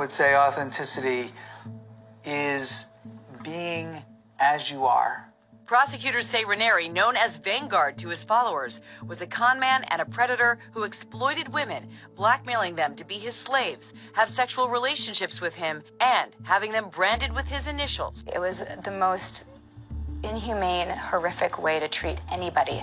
would say authenticity is being as you are. Prosecutors say Ranieri, known as Vanguard to his followers, was a conman and a predator who exploited women, blackmailing them to be his slaves, have sexual relationships with him, and having them branded with his initials. It was the most inhumane, horrific way to treat anybody.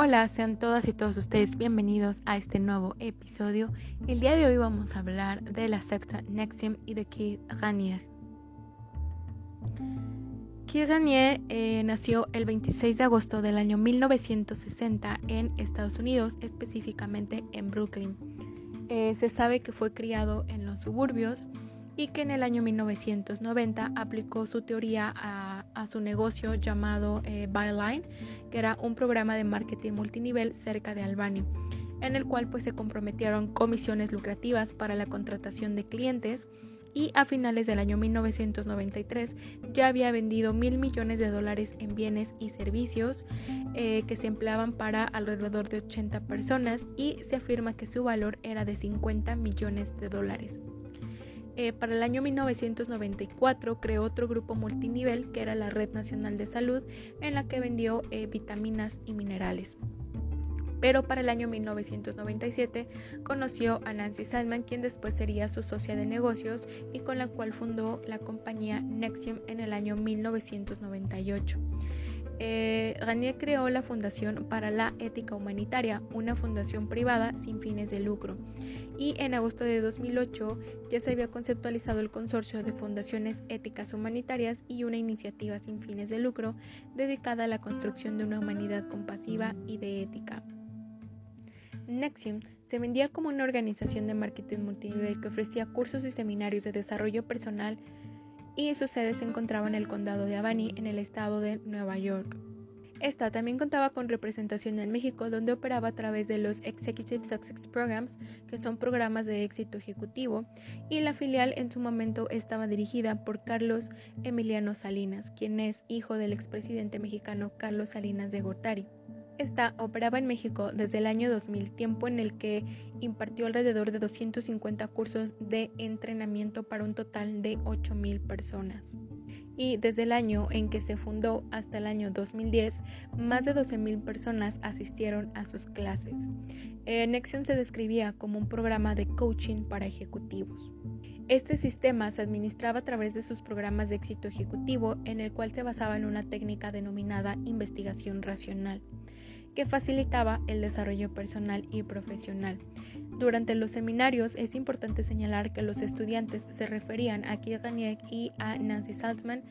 Hola, sean todas y todos ustedes bienvenidos a este nuevo episodio. El día de hoy vamos a hablar de la secta Nexium y de Keith Ranier. Keith Ranier eh, nació el 26 de agosto del año 1960 en Estados Unidos, específicamente en Brooklyn. Eh, se sabe que fue criado en los suburbios y que en el año 1990 aplicó su teoría a, su negocio llamado eh, Byline, que era un programa de marketing multinivel cerca de Albany, en el cual pues se comprometieron comisiones lucrativas para la contratación de clientes y a finales del año 1993 ya había vendido mil millones de dólares en bienes y servicios eh, que se empleaban para alrededor de 80 personas y se afirma que su valor era de 50 millones de dólares. Eh, para el año 1994 creó otro grupo multinivel que era la Red Nacional de Salud en la que vendió eh, vitaminas y minerales pero para el año 1997 conoció a Nancy Sandman, quien después sería su socia de negocios y con la cual fundó la compañía Nexium en el año 1998. Eh, creó la Fundación para la Ética Humanitaria, una fundación privada sin fines de lucro. Y en agosto de 2008 ya se había conceptualizado el consorcio de fundaciones éticas humanitarias y una iniciativa sin fines de lucro dedicada a la construcción de una humanidad compasiva y de ética. Nexium se vendía como una organización de marketing multinivel que ofrecía cursos y seminarios de desarrollo personal y su sede se encontraba en el condado de Albany, en el estado de Nueva York. Esta también contaba con representación en México, donde operaba a través de los Executive Success Programs, que son programas de éxito ejecutivo, y la filial en su momento estaba dirigida por Carlos Emiliano Salinas, quien es hijo del expresidente mexicano Carlos Salinas de Gortari. Esta operaba en México desde el año 2000, tiempo en el que impartió alrededor de 250 cursos de entrenamiento para un total de 8.000 personas. Y desde el año en que se fundó hasta el año 2010, más de 12.000 personas asistieron a sus clases. Nexion se describía como un programa de coaching para ejecutivos. Este sistema se administraba a través de sus programas de éxito ejecutivo, en el cual se basaba en una técnica denominada investigación racional que facilitaba el desarrollo personal y profesional. Durante los seminarios es importante señalar que los estudiantes se referían a Keith y a Nancy Salzman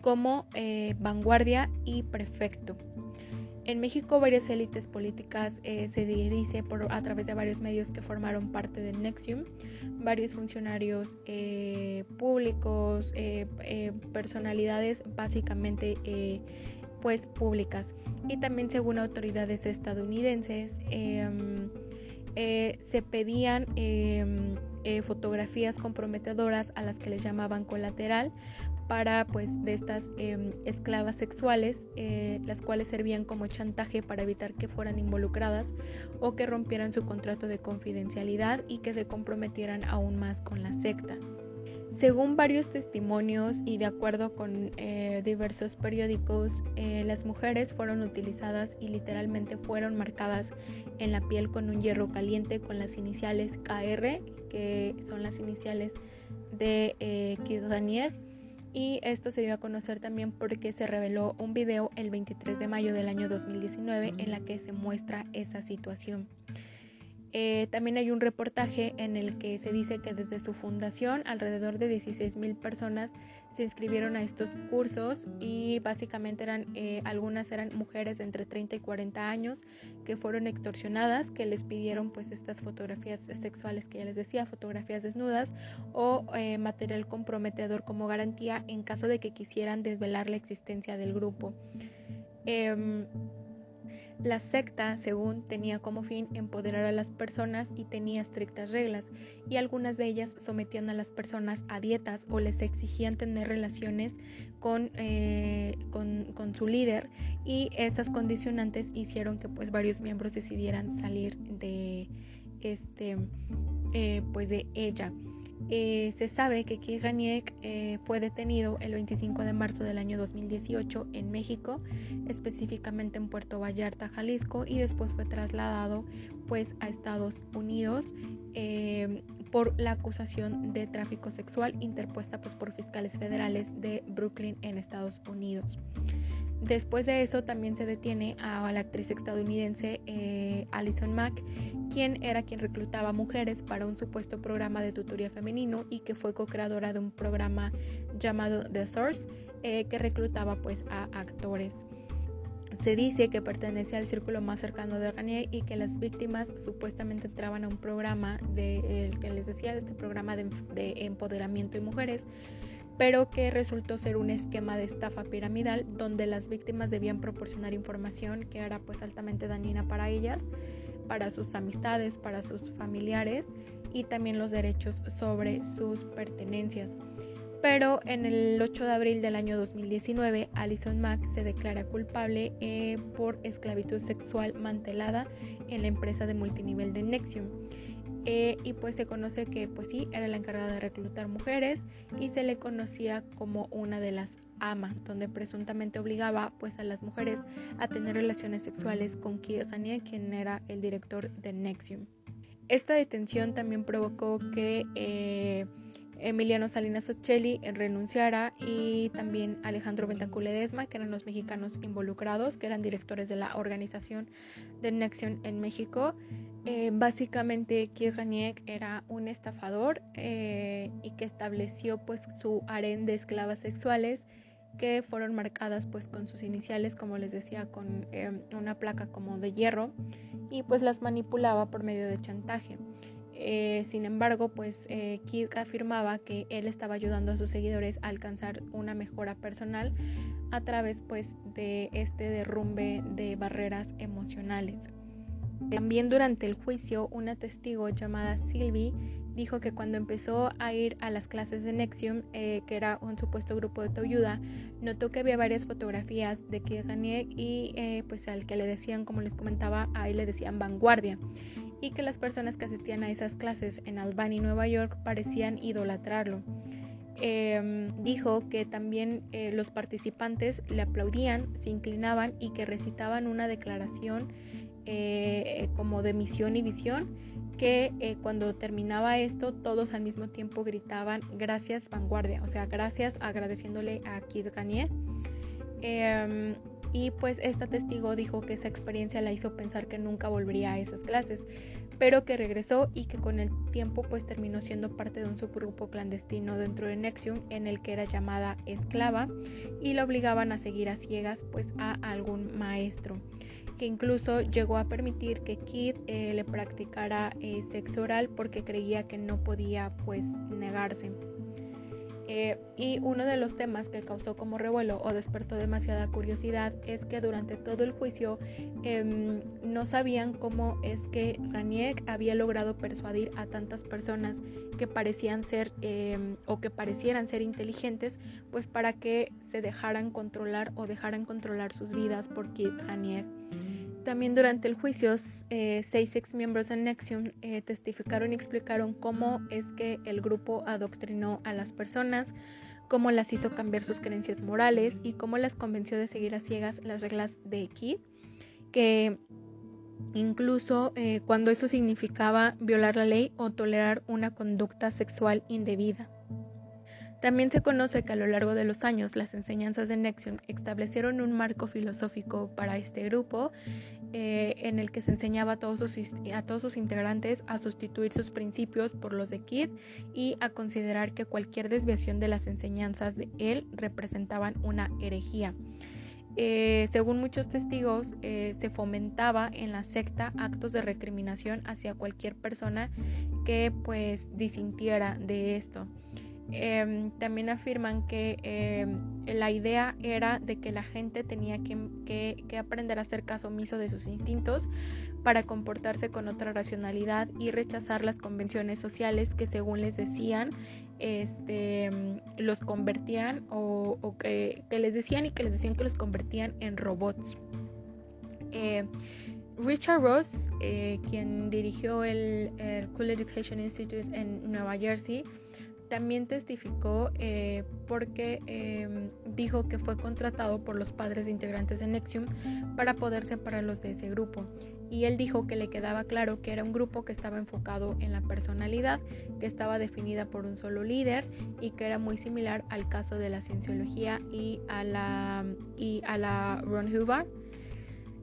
como eh, vanguardia y prefecto. En México varias élites políticas eh, se dice por, a través de varios medios que formaron parte del Nexium, varios funcionarios eh, públicos, personalidades básicamente pues públicas y también según autoridades estadounidenses em, eh, se pedían em, eh, fotografías comprometedoras a las que les llamaban colateral para pues de estas em, esclavas sexuales eh, las cuales servían como chantaje para evitar que fueran involucradas o que rompieran su contrato de confidencialidad y que se comprometieran aún más con la secta. Según varios testimonios y de acuerdo con eh, diversos periódicos, eh, las mujeres fueron utilizadas y literalmente fueron marcadas en la piel con un hierro caliente con las iniciales KR, que son las iniciales de eh, Daniel. Y esto se dio a conocer también porque se reveló un video el 23 de mayo del año 2019 en la que se muestra esa situación. Eh, también hay un reportaje en el que se dice que desde su fundación alrededor de 16 mil personas se inscribieron a estos cursos y básicamente eran eh, algunas eran mujeres de entre 30 y 40 años que fueron extorsionadas, que les pidieron pues estas fotografías sexuales que ya les decía, fotografías desnudas o eh, material comprometedor como garantía en caso de que quisieran desvelar la existencia del grupo. La secta, según, tenía como fin empoderar a las personas y tenía estrictas reglas, y algunas de ellas sometían a las personas a dietas o les exigían tener relaciones con, eh, con, su líder, y esas condicionantes hicieron que pues varios miembros decidieran salir de este eh, pues de ella. Eh, se sabe que Keith Ranier eh, fue detenido el 25 de marzo del año 2018 en México, específicamente en Puerto Vallarta, Jalisco, y después fue trasladado pues a Estados Unidos eh, por la acusación de tráfico sexual interpuesta pues, por fiscales federales de Brooklyn en Estados Unidos. Después de eso también se detiene a la actriz estadounidense eh, Alison Mack, quien era quien reclutaba mujeres para un supuesto programa de tutoría femenino y que fue co-creadora de un programa llamado The Source eh, que reclutaba pues a actores. Se dice que pertenece al círculo más cercano de Ranier y que las víctimas supuestamente entraban a un programa de el que les decía, este programa de, de empoderamiento de mujeres pero que resultó ser un esquema de estafa piramidal donde las víctimas debían proporcionar información que era pues altamente dañina para ellas, para sus amistades, para sus familiares y también los derechos sobre sus pertenencias. Pero en el 8 de abril del año 2019, Alison Mack se declara culpable eh, por esclavitud sexual mantelada en la empresa de multinivel de Nexium. Eh, y pues se conoce que pues sí, era la encargada de reclutar mujeres y se le conocía como una de las ama, donde presuntamente obligaba pues a las mujeres a tener relaciones sexuales con Keith quien era el director de Nexium. Esta detención también provocó que eh, Emiliano Salinas Ocelli renunciara y también Alejandro Bentancur Ledesma, que eran los mexicanos involucrados, que eran directores de la organización de Nexium en México, eh, básicamente, Keith era un estafador eh, y que estableció pues su harén de esclavas sexuales que fueron marcadas pues con sus iniciales, como les decía, con eh, una placa como de hierro y pues las manipulaba por medio de chantaje. Sin embargo, pues Keith afirmaba que él estaba ayudando a sus seguidores a alcanzar una mejora personal a través pues de este derrumbe de barreras emocionales. También durante el juicio, una testigo llamada Sylvie dijo que cuando empezó a ir a las clases de Nexium, eh, que era un supuesto grupo de autoayuda, notó que había varias fotografías de Keith y eh, pues al que le decían, como les comentaba, ahí le decían vanguardia y que las personas que asistían a esas clases en Albany, Nueva York, parecían idolatrarlo. Em, dijo que también eh, los participantes le aplaudían, se inclinaban y que recitaban una declaración eh, como de misión y visión, que eh, cuando terminaba esto todos al mismo tiempo gritaban gracias vanguardia, o sea, gracias agradeciéndole a Kid Ganier. Y pues esta testigo dijo que esa experiencia la hizo pensar que nunca volvería a esas clases, pero que regresó y que con el tiempo pues terminó siendo parte de un subgrupo clandestino dentro de Nexium en el que era llamada esclava y la obligaban a seguir a ciegas pues a algún maestro que incluso llegó a permitir que Kid eh, le practicara eh, sexo oral porque creía que no podía pues negarse. Eh, y uno de los temas que causó como revuelo o despertó demasiada curiosidad es que durante todo el juicio em, no sabían cómo es que Raniek había logrado persuadir a tantas personas que parecían ser em, o que parecieran ser inteligentes, pues para que se dejaran controlar o dejaran controlar sus vidas por Raniek. También durante el juicio, eh, seis ex miembros de Nexium eh, testificaron y explicaron cómo es que el grupo adoctrinó a las personas, cómo las hizo cambiar sus creencias morales y cómo las convenció de seguir a ciegas las reglas de Kid, que incluso eh, cuando eso significaba violar la ley o tolerar una conducta sexual indebida. También se conoce que a lo largo de los años las enseñanzas de Nexium establecieron un marco filosófico para este grupo eh, en el que se enseñaba a todos, sus, integrantes a sustituir sus principios por los de Kid y a considerar que cualquier desviación de las enseñanzas de él representaban una herejía. Eh, según muchos testigos, eh, se fomentaba en la secta actos de recriminación hacia cualquier persona que pues disintiera de esto. Em, también afirman que em, la idea era de que la gente tenía que, aprender a hacer caso omiso de sus instintos para comportarse con otra racionalidad y rechazar las convenciones sociales que según les decían este, em, los convertían o, que, les decían y que les decían que los convertían en robots. Eh, Richard Ross, eh, quien dirigió el, el Cool Education Institute en Nueva Jersey, también testificó eh, porque em, dijo que fue contratado por los padres de integrantes de Nexium para poder separarlos de ese grupo. Y él dijo que le quedaba claro que era un grupo que estaba enfocado en la personalidad, que estaba definida por un solo líder y que era muy similar al caso de la cienciología y a la, y a la Ron Hubbard.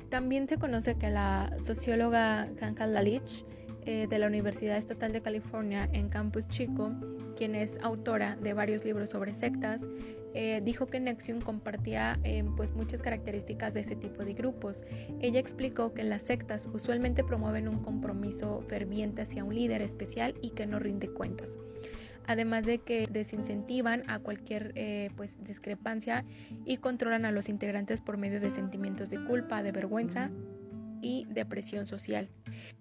También se conoce que la socióloga Kanka Lalich eh, de la Universidad Estatal de California en Campus Chico quien es autora de varios libros sobre sectas, eh, dijo que Nexium compartía eh, pues muchas características de ese tipo de grupos. Ella explicó que las sectas usualmente promueven un compromiso ferviente hacia un líder especial y que no rinde cuentas. Además de que desincentivan a cualquier eh, pues, discrepancia y controlan a los integrantes por medio de sentimientos de culpa, de vergüenza y depresión social.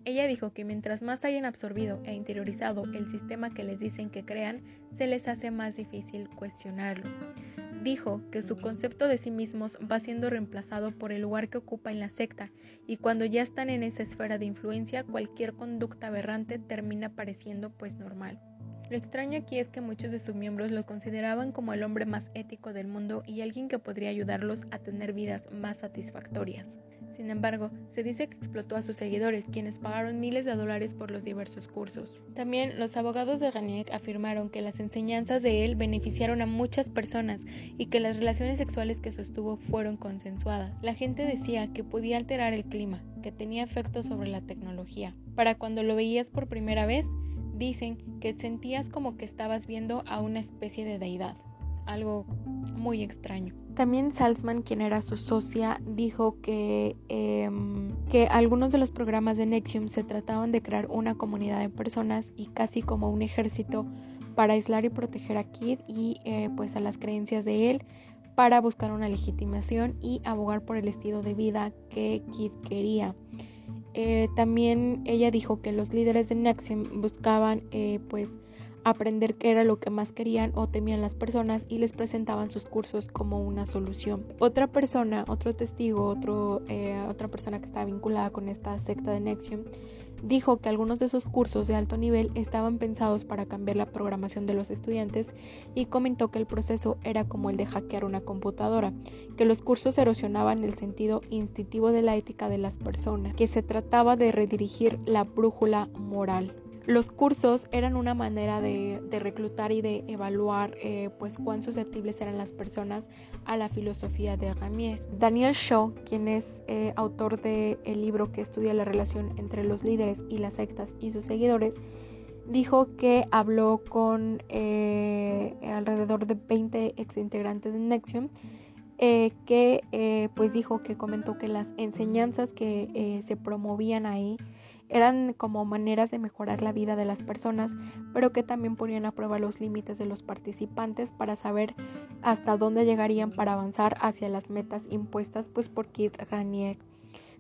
Ella dijo que mientras más hayan absorbido e interiorizado el sistema que les dicen que crean, se les hace más difícil cuestionarlo. Dijo que su concepto de sí mismos va siendo reemplazado por el lugar que ocupa en la secta y cuando ya están en esa esfera de influencia cualquier conducta aberrante termina pareciendo pues normal. Lo extraño aquí es que muchos de sus miembros lo consideraban como el hombre más ético del mundo y alguien que podría ayudarlos a tener vidas más satisfactorias. Sin embargo, se dice que explotó a sus seguidores, quienes pagaron miles de dólares por los diversos cursos. También los abogados de Raniek afirmaron que las enseñanzas de él beneficiaron a muchas personas y que las relaciones sexuales que sostuvo fueron consensuadas. La gente decía que podía alterar el clima, que tenía efectos sobre la tecnología. Para cuando lo veías por primera vez, dicen que sentías como que estabas viendo a una especie de deidad, algo muy extraño. También Salzman, quien era su socia, dijo que, em, que algunos de los programas de Nexium se trataban de crear una comunidad de personas y casi como un ejército para aislar y proteger a Kid y eh, pues a las creencias de él para buscar una legitimación y abogar por el estilo de vida que Kid quería. Eh, también ella dijo que los líderes de Nexium buscaban eh, pues aprender qué era lo que más querían o temían las personas y les presentaban sus cursos como una solución. Otra persona, otro testigo, otro, eh, otra persona que estaba vinculada con esta secta de Nexium, dijo que algunos de esos cursos de alto nivel estaban pensados para cambiar la programación de los estudiantes y comentó que el proceso era como el de hackear una computadora, que los cursos erosionaban el sentido instintivo de la ética de las personas, que se trataba de redirigir la brújula moral. Los cursos eran una manera de, reclutar y de evaluar eh, pues cuán susceptibles eran las personas a la filosofía de Ramier. Daniel Shaw, quien es eh, autor del libro que estudia la relación entre los líderes y las sectas y sus seguidores, dijo que habló con eh, alrededor de 20 exintegrantes de Nexium que pues dijo que comentó que las enseñanzas que se promovían ahí eran como maneras de mejorar la vida de las personas, pero que también ponían a prueba los límites de los participantes para saber hasta dónde llegarían para avanzar hacia las metas impuestas pues por Kit Ranier.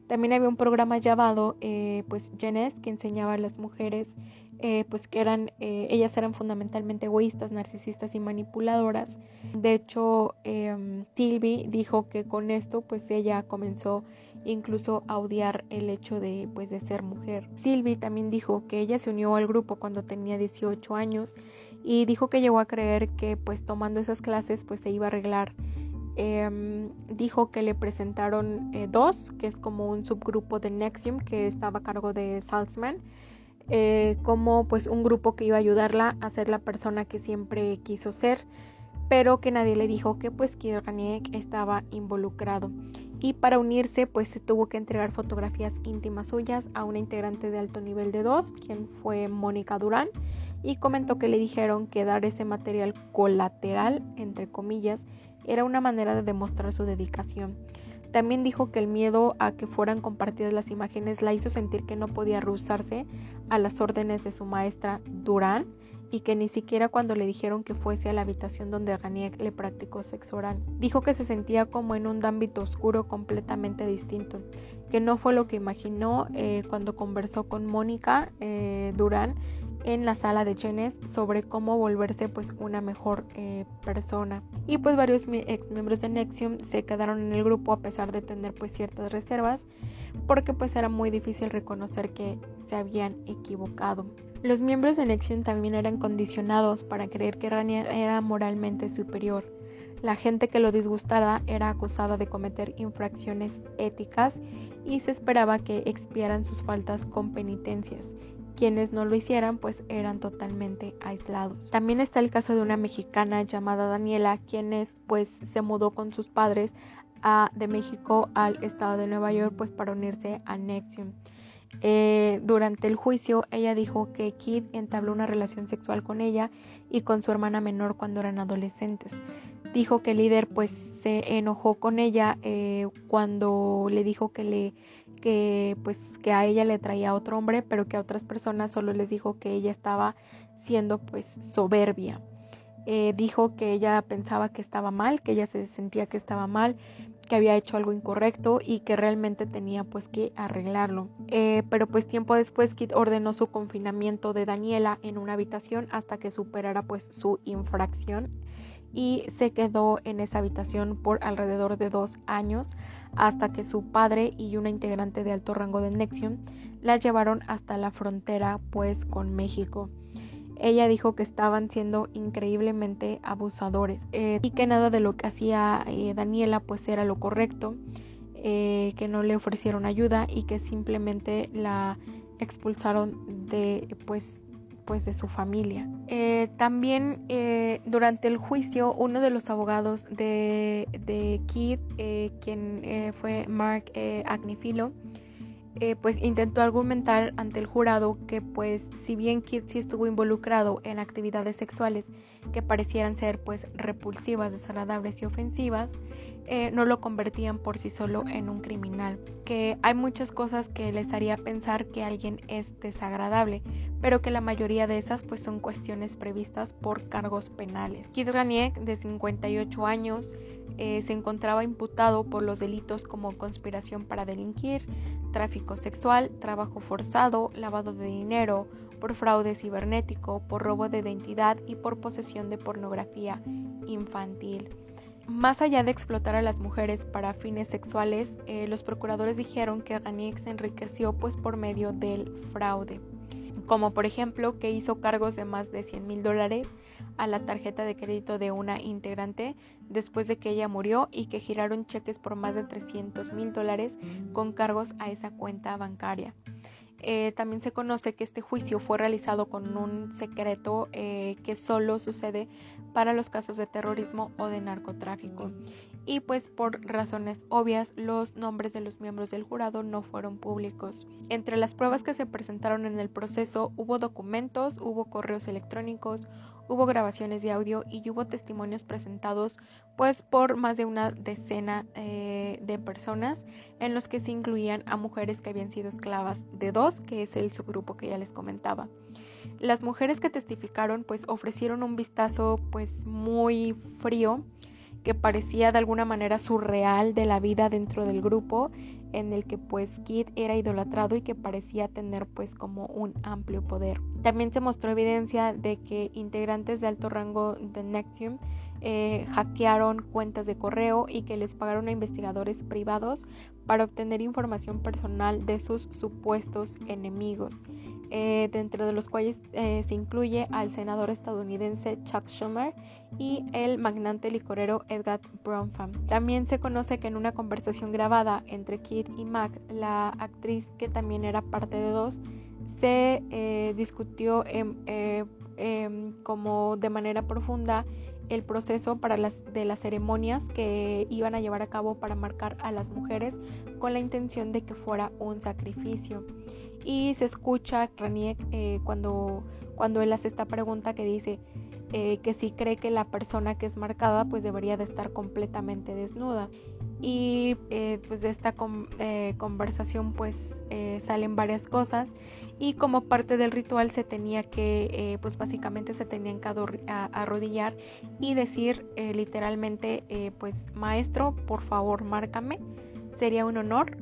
También había un programa llamado eh, pues Jeunesse que enseñaba a las mujeres eh, pues que eran eh, ellas eran fundamentalmente egoístas, narcisistas y manipuladoras. De hecho, eh, Sylvie dijo que con esto pues ella comenzó incluso a odiar el hecho de pues de ser mujer. Sylvie también dijo que ella se unió al grupo cuando tenía 18 años y dijo que llegó a creer que pues tomando esas clases pues se iba a arreglar. Em, dijo que le presentaron eh, dos, que es como un subgrupo de Nexium que estaba a cargo de Salzman, eh, como pues un grupo que iba a ayudarla a ser la persona que siempre quiso ser, pero que nadie le dijo que pues Kieraniek estaba involucrado y para unirse pues se tuvo que entregar fotografías íntimas suyas a una integrante de alto nivel de dos, quien fue Mónica Durán, y comentó que le dijeron que dar ese material colateral, entre comillas, era una manera de demostrar su dedicación. También dijo que el miedo a que fueran compartidas las imágenes la hizo sentir que no podía rehusarse a las órdenes de su maestra Durán y que ni siquiera cuando le dijeron que fuese a la habitación donde Ganiek le practicó sexo oral. Dijo que se sentía como en un ámbito oscuro completamente distinto, que no fue lo que imaginó eh, cuando conversó con Mónica eh, Durán en la sala de Chenes sobre cómo volverse pues una mejor eh, persona y pues varios ex miembros de Nexium se quedaron en el grupo a pesar de tener pues ciertas reservas porque pues era muy difícil reconocer que se habían equivocado Los miembros de Nexium también eran condicionados para creer que Ranier era moralmente superior. La gente que lo disgustara era acusada de cometer infracciones éticas y se esperaba que expiaran sus faltas con penitencias. Quienes no lo hicieran pues eran totalmente aislados. También está el caso de una mexicana llamada Daniela, quienes pues se mudó con sus padres de México al estado de Nueva York pues para unirse a Nexium. Eh, durante el juicio, ella dijo que Kid entabló una relación sexual con ella y con su hermana menor cuando eran adolescentes. Dijo que el líder pues se enojó con ella eh, cuando le dijo que le que pues que a ella le traía otro hombre, pero que a otras personas solo les dijo que ella estaba siendo pues soberbia. Eh, dijo que ella pensaba que estaba mal, que ella se sentía que estaba mal, que había hecho algo incorrecto y que realmente tenía pues que arreglarlo. Eh, pero pues tiempo después Kit ordenó su confinamiento de Daniela en una habitación hasta que superara pues su infracción y se quedó en esa habitación por alrededor de dos años hasta que su padre y una integrante de alto rango de Nexium la llevaron hasta la frontera pues con México. Ella dijo que estaban siendo increíblemente abusadores eh, y que nada de lo que hacía eh, Daniela pues era lo correcto, eh, que no le ofrecieron ayuda y que simplemente la expulsaron de pues pues de su familia. también durante el juicio uno de los abogados de, de Kid, quien fue Mark Agnifilo, eh, pues intentó argumentar ante el jurado que pues si bien Kid sí estuvo involucrado en actividades sexuales que parecieran ser pues repulsivas, desagradables y ofensivas, eh, no lo convertían por sí solo en un criminal. Que hay muchas cosas que les haría pensar que alguien es desagradable, pero que la mayoría de esas pues son cuestiones previstas por cargos penales. Kid Raniek, de 58 años, eh, se encontraba imputado por los delitos como conspiración para delinquir, tráfico sexual, trabajo forzado, lavado de dinero, por fraude cibernético, por robo de identidad y por posesión de pornografía infantil. Más allá de explotar a las mujeres para fines sexuales, eh, los procuradores dijeron que Ganiek se enriqueció pues por medio del fraude, como por ejemplo que hizo cargos de más de 100 mil dólares a la tarjeta de crédito de una integrante después de que ella murió y que giraron cheques por más de 300 mil dólares con cargos a esa cuenta bancaria. Eh, también se conoce que este juicio fue realizado con un secreto eh, que solo sucede para los casos de terrorismo o de narcotráfico. Y pues por razones obvias los nombres de los miembros del jurado no fueron públicos. Entre las pruebas que se presentaron en el proceso hubo documentos, hubo correos electrónicos, hubo grabaciones de audio y hubo testimonios presentados pues por más de una decena eh, de personas en los que se incluían a mujeres que habían sido esclavas de dos, que es el subgrupo que ya les comentaba. Las mujeres que testificaron pues ofrecieron un vistazo pues muy frío que parecía de alguna manera surreal de la vida dentro del grupo en el que pues Kid era idolatrado y que parecía tener pues como un amplio poder. También se mostró evidencia de que integrantes de alto rango de Nexium eh, hackearon cuentas de correo y que les pagaron a investigadores privados para obtener información personal de sus supuestos enemigos, eh, dentro de los cuales eh, se incluye al senador estadounidense Chuck Schumer y el magnate licorero Edgar Bronfman. También se conoce que en una conversación grabada entre Kid y Mac, la actriz que también era parte de dos, se eh, discutió como de manera profunda el proceso para las, de las ceremonias que iban a llevar a cabo para marcar a las mujeres con la intención de que fuera un sacrificio. Y se escucha a eh, cuando, cuando él hace esta pregunta que dice eh, que si cree que la persona que es marcada pues debería de estar completamente desnuda. Y eh, pues de esta eh, conversación pues salen varias cosas y como parte del ritual se tenía que, pues básicamente se tenían que arrodillar y decir literalmente, pues maestro, por favor, márcame. Sería un honor,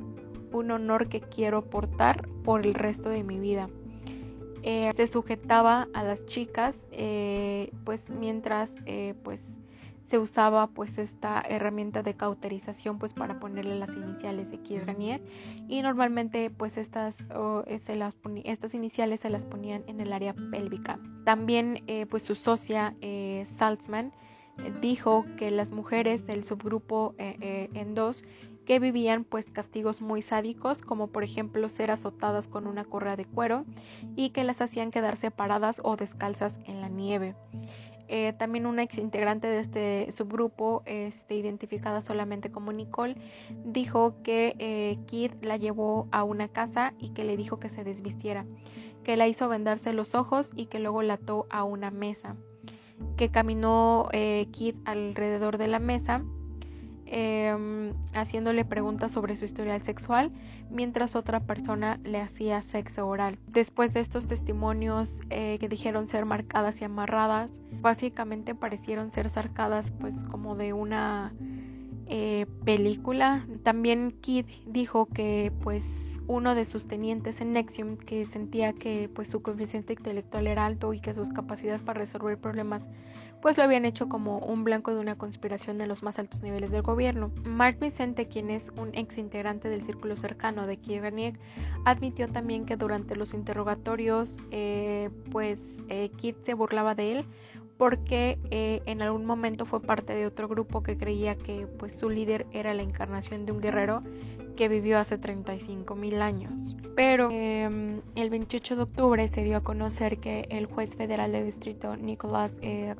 un honor que quiero portar por el resto de mi vida. Se sujetaba a las chicas, pues mientras, pues se usaba pues esta herramienta de cauterización pues para ponerle las iniciales de Keith Ranier y normalmente pues estas, estas iniciales se las ponían en el área pélvica. También eh, pues su socia eh, Salzman eh, dijo que las mujeres del subgrupo en dos que vivían pues castigos muy sádicos como por ejemplo ser azotadas con una correa de cuero y que las hacían quedar separadas o descalzas en la nieve. Eh, también una ex integrante de este subgrupo, este, identificada solamente como Nicole, dijo que eh, Kid la llevó a una casa y que le dijo que se desvistiera, que la hizo vendarse los ojos y que luego la ató a una mesa, que caminó eh, Kid alrededor de la mesa Em, haciéndole preguntas sobre su historial sexual mientras otra persona le hacía sexo oral. Después de estos testimonios eh, que dijeron ser marcadas y amarradas, básicamente parecieron ser sarcadas pues como de una eh, película. También Kid dijo que pues uno de sus tenientes en Nexium que sentía que pues su coeficiente intelectual era alto y que sus capacidades para resolver problemas pues lo habían hecho como un blanco de una conspiración en los más altos niveles del gobierno. Mark Vicente, quien es un ex integrante del círculo cercano de Kiev admitió también que durante los interrogatorios, eh, pues eh, Kid se burlaba de él porque eh, en algún momento fue parte de otro grupo que creía que pues su líder era la encarnación de un guerrero que vivió hace 35 mil años. Pero em, el 28 de octubre se dio a conocer que el juez federal de distrito Nicholas eh,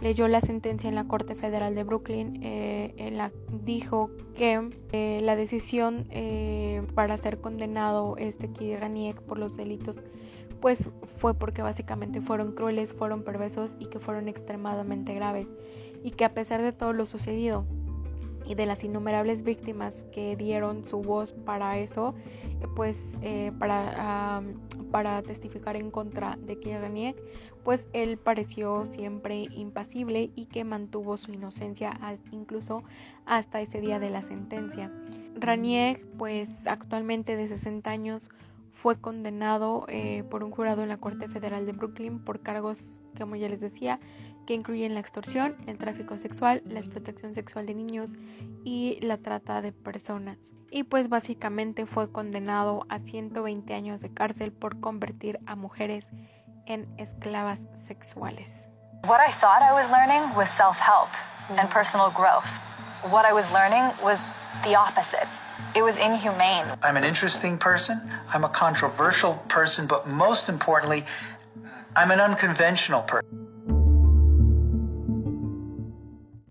leyó la sentencia en la Corte Federal de Brooklyn, eh, en la dijo que eh, la decisión eh, para ser condenado este Kidraniek por los delitos pues fue porque básicamente fueron crueles, fueron perversos y que fueron extremadamente graves y que a pesar de todo lo sucedido y de las innumerables víctimas que dieron su voz para eso, pues eh, para, para testificar en contra de Kieraniek, pues él pareció siempre impasible y que mantuvo su inocencia incluso hasta ese día de la sentencia. Ranier, pues actualmente de 60 años, fue condenado eh, por un jurado en la Corte Federal de Brooklyn por cargos, como ya les decía, que incluyen la extorsión, el tráfico sexual, la explotación sexual de niños y la trata de personas. Y pues básicamente fue condenado a 120 años de cárcel por convertir a mujeres en esclavas sexuales. What I thought I was learning was self-help and personal growth. What I was learning was the opposite. It was inhumane. I'm an interesting person. I'm a controversial person, but most importantly, I'm an unconventional person.